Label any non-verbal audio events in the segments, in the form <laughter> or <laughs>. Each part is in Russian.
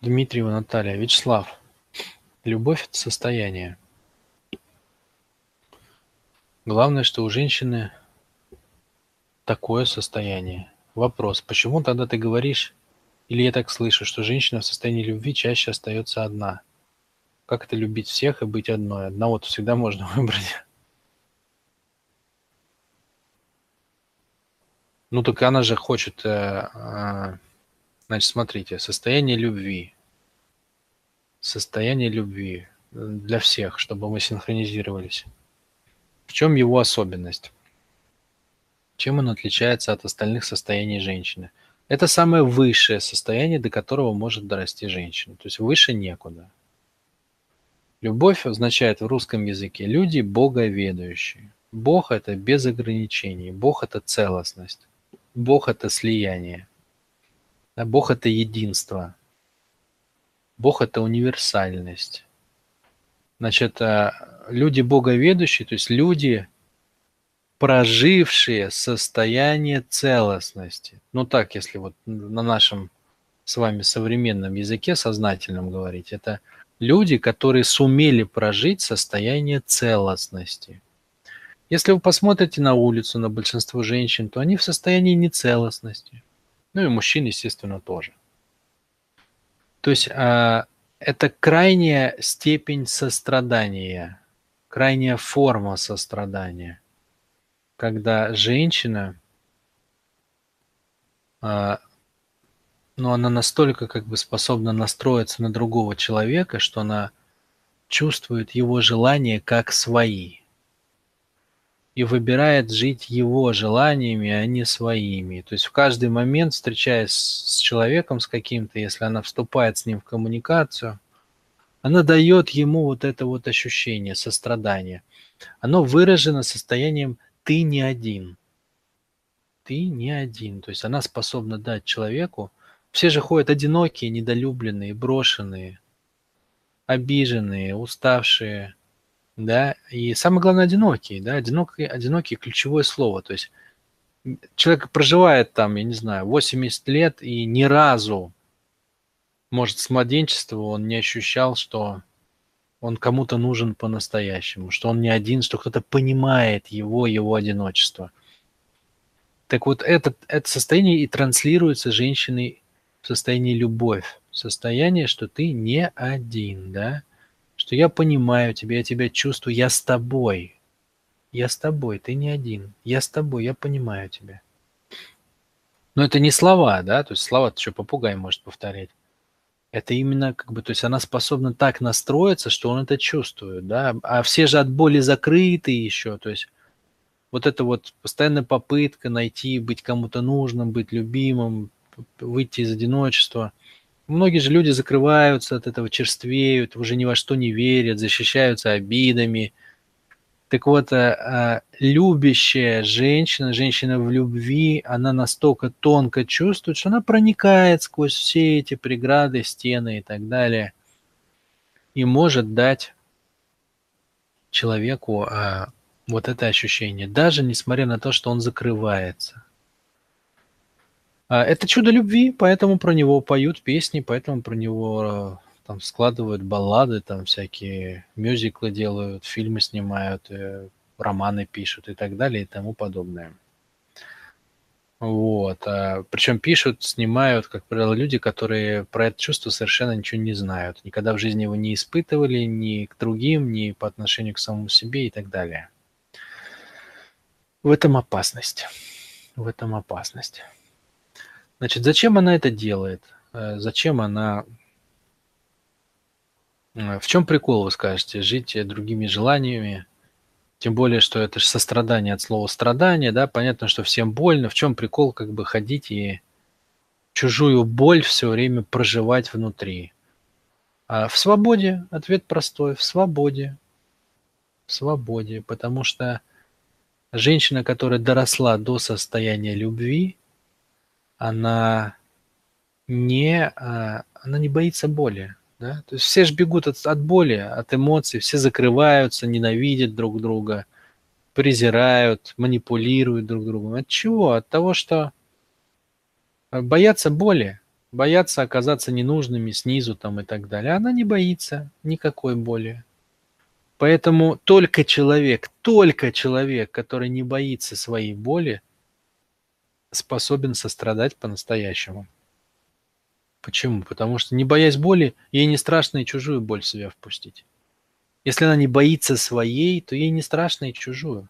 Дмитриева Наталья. Вячеслав, любовь – это состояние. Главное, что у женщины такое состояние. Вопрос, почему тогда ты говоришь, или я так слышу, что женщина в состоянии любви чаще остается одна? Как это любить всех и быть одной? Одного-то всегда можно <laughs> выбрать. Ну так она же хочет, э, э, значит, смотрите, состояние любви. Состояние любви для всех, чтобы мы синхронизировались. В чем его особенность? Чем он отличается от остальных состояний женщины? Это самое высшее состояние, до которого может дорасти женщина. То есть выше некуда. Любовь означает в русском языке люди боговедущие. Бог – это без ограничений, Бог – это целостность, Бог – это слияние, да, Бог – это единство, Бог – это универсальность. Значит, э, люди боговедущие, то есть люди, прожившие состояние целостности. Ну так, если вот на нашем с вами современном языке сознательном говорить, это люди, которые сумели прожить состояние целостности. Если вы посмотрите на улицу, на большинство женщин, то они в состоянии нецелостности. Ну и мужчин, естественно, тоже. То есть а, это крайняя степень сострадания, крайняя форма сострадания, когда женщина, а, ну, она настолько как бы способна настроиться на другого человека, что она чувствует его желания как свои и выбирает жить его желаниями, а не своими. То есть в каждый момент, встречаясь с человеком, с каким-то, если она вступает с ним в коммуникацию, она дает ему вот это вот ощущение сострадания. Оно выражено состоянием «ты не один». Ты не один. То есть она способна дать человеку, все же ходят одинокие, недолюбленные, брошенные, обиженные, уставшие, да, и самое главное одинокие, да, одинокие, одинокие ключевое слово, то есть человек проживает там, я не знаю, 80 лет и ни разу, может, с младенчества он не ощущал, что он кому-то нужен по-настоящему, что он не один, что кто-то понимает его, его одиночество. Так вот, это, это состояние и транслируется женщиной в состоянии любовь, состояние, что ты не один, да, что я понимаю тебя, я тебя чувствую, я с тобой. Я с тобой, ты не один. Я с тобой, я понимаю тебя. Но это не слова, да, то есть слова что попугай может повторять. Это именно как бы, то есть она способна так настроиться, что он это чувствует, да, а все же от боли закрыты еще, то есть вот это вот постоянная попытка найти, быть кому-то нужным, быть любимым, выйти из одиночества – Многие же люди закрываются от этого, черствеют, уже ни во что не верят, защищаются обидами. Так вот, а, любящая женщина, женщина в любви, она настолько тонко чувствует, что она проникает сквозь все эти преграды, стены и так далее, и может дать человеку а, вот это ощущение, даже несмотря на то, что он закрывается. А, это чудо любви, поэтому про него поют песни, поэтому про него там складывают баллады, там всякие мюзиклы делают, фильмы снимают, э, романы пишут и так далее и тому подобное. Вот. А, причем пишут, снимают, как правило, люди, которые про это чувство совершенно ничего не знают. Никогда в жизни его не испытывали ни к другим, ни по отношению к самому себе и так далее. В этом опасность. В этом опасность. Значит, зачем она это делает? Э, зачем она... Э, в чем прикол, вы скажете, жить другими желаниями? Тем более, что это же сострадание от слова страдание, да, понятно, что всем больно. В чем прикол как бы ходить и чужую боль все время проживать внутри? А в свободе, ответ простой, в свободе. В свободе, потому что женщина, которая доросла до состояния любви, она не, а, она не боится боли. Да? То есть все же бегут от, от боли, от эмоций, все закрываются, ненавидят друг друга, презирают, манипулируют друг другом. От чего? От того, что боятся боли. боятся оказаться ненужными снизу там и так далее. Она не боится никакой боли. Поэтому только человек, только человек, который не боится своей боли, способен сострадать по-настоящему. Почему? Потому что, не боясь боли, ей не страшно и чужую боль в себя впустить. Если она не боится своей, то ей не страшно и чужую.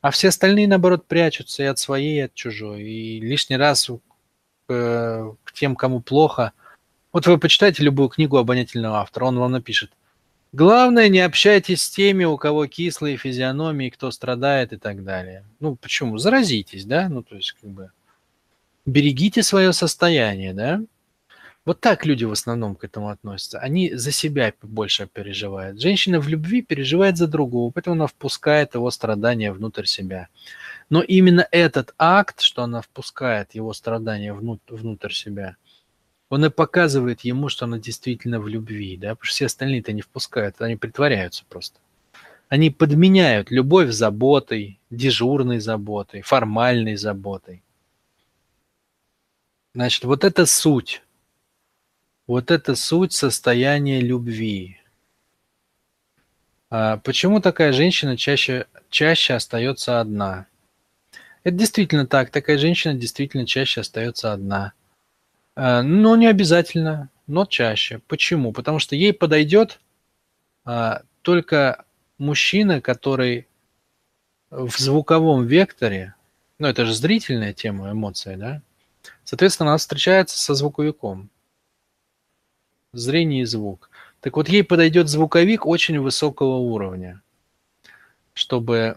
А все остальные, наоборот, прячутся и от своей, и от чужой. И лишний раз э, к тем, кому плохо. Вот вы почитайте любую книгу обонятельного автора, он вам напишет. Главное, не общайтесь с теми, у кого кислые физиономии, кто страдает и так далее. Ну, почему? Заразитесь, да? Ну, то есть, как бы, берегите свое состояние, да? Вот так люди в основном к этому относятся. Они за себя больше переживают. Женщина в любви переживает за другого, поэтому она впускает его страдания внутрь себя. Но именно этот акт, что она впускает его страдания внутрь себя, он и показывает ему, что она действительно в любви, да, потому что все остальные-то не впускают, они притворяются просто. Они подменяют любовь заботой, дежурной заботой, формальной заботой. Значит, вот это суть вот это суть состояния любви. А почему такая женщина чаще, чаще остается одна? Это действительно так. Такая женщина действительно чаще остается одна. А, но не обязательно, но чаще. Почему? Потому что ей подойдет а, только мужчина, который в звуковом векторе, ну это же зрительная тема, эмоция, да? Соответственно, она встречается со звуковиком зрение и звук. Так вот, ей подойдет звуковик очень высокого уровня, чтобы,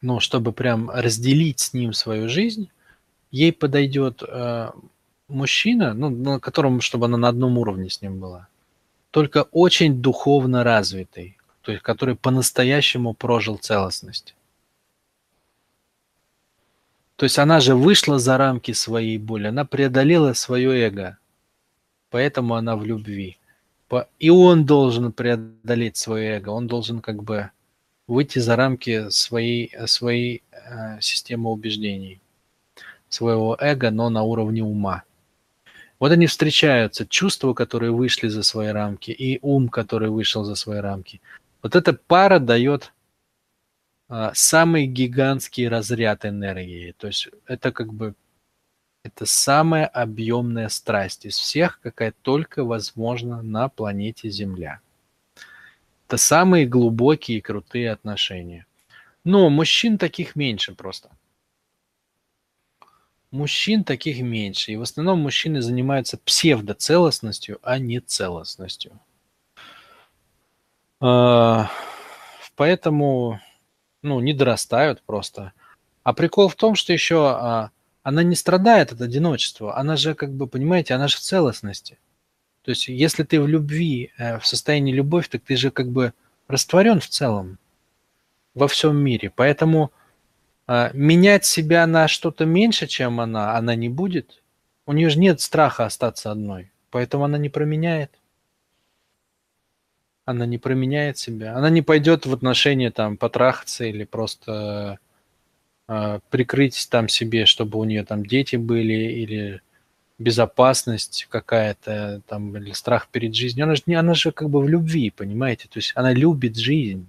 ну, чтобы прям разделить с ним свою жизнь, ей подойдет э, мужчина, ну, на котором, чтобы она на одном уровне с ним была, только очень духовно развитый, то есть который по-настоящему прожил целостность. То есть она же вышла за рамки своей боли, она преодолела свое эго – поэтому она в любви. И он должен преодолеть свое эго, он должен как бы выйти за рамки своей, своей э, системы убеждений, своего эго, но на уровне ума. Вот они встречаются, чувства, которые вышли за свои рамки, и ум, который вышел за свои рамки. Вот эта пара дает э, самый гигантский разряд энергии. То есть это как бы это самая объемная страсть из всех, какая только возможна на планете Земля. Это самые глубокие и крутые отношения. Но мужчин таких меньше просто. Мужчин таких меньше. И в основном мужчины занимаются псевдоцелостностью, а не целостностью. А, поэтому ну, не дорастают просто. А прикол в том, что еще а, она не страдает от одиночества, она же, как бы, понимаете, она же в целостности. То есть, если ты в любви, э, в состоянии любовь, так ты же как бы растворен в целом во всем мире. Поэтому менять себя на что-то меньше, чем она, она не будет. У нее же нет страха остаться одной, поэтому она не променяет. Она не променяет себя. Она не пойдет в отношения там потрахаться или просто а, прикрыть там себе, чтобы у нее там дети были или безопасность какая-то там или страх перед жизнью. Она же, она же как бы в любви, понимаете? То есть она любит жизнь.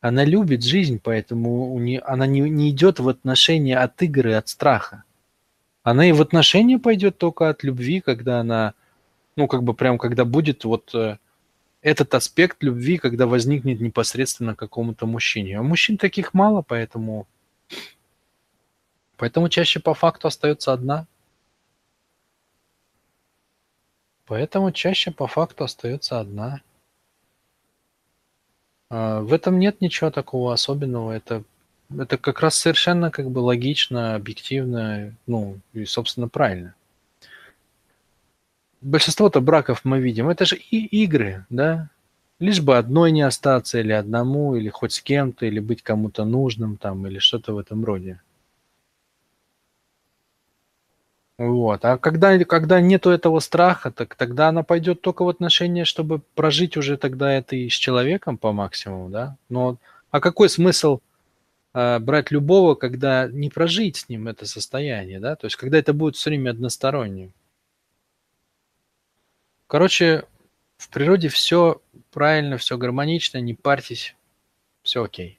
Она любит жизнь, поэтому у нее, она не, не идет в отношения от игры, от страха. Она и в отношения пойдет только от любви, когда она, ну, как бы прям, когда будет вот э, этот аспект любви, когда возникнет непосредственно какому-то мужчине. А мужчин таких мало, поэтому, поэтому чаще по факту остается одна. Поэтому чаще по факту остается одна. А, в этом нет ничего такого особенного. Это, это как раз совершенно как бы логично, объективно, ну и, собственно, правильно большинство-то браков мы видим, это же и игры, да? Лишь бы одной не остаться, или одному, или хоть с кем-то, или быть кому-то нужным там, или что-то в этом роде. Вот. А когда, когда нету этого страха, так тогда она пойдет только в отношения, чтобы прожить уже тогда это и с человеком по максимуму, да? Но а какой смысл а, брать любого, когда не прожить с ним это состояние, да, то есть когда это будет все время односторонним. Короче, в природе все правильно, все гармонично, не парьтесь, все окей.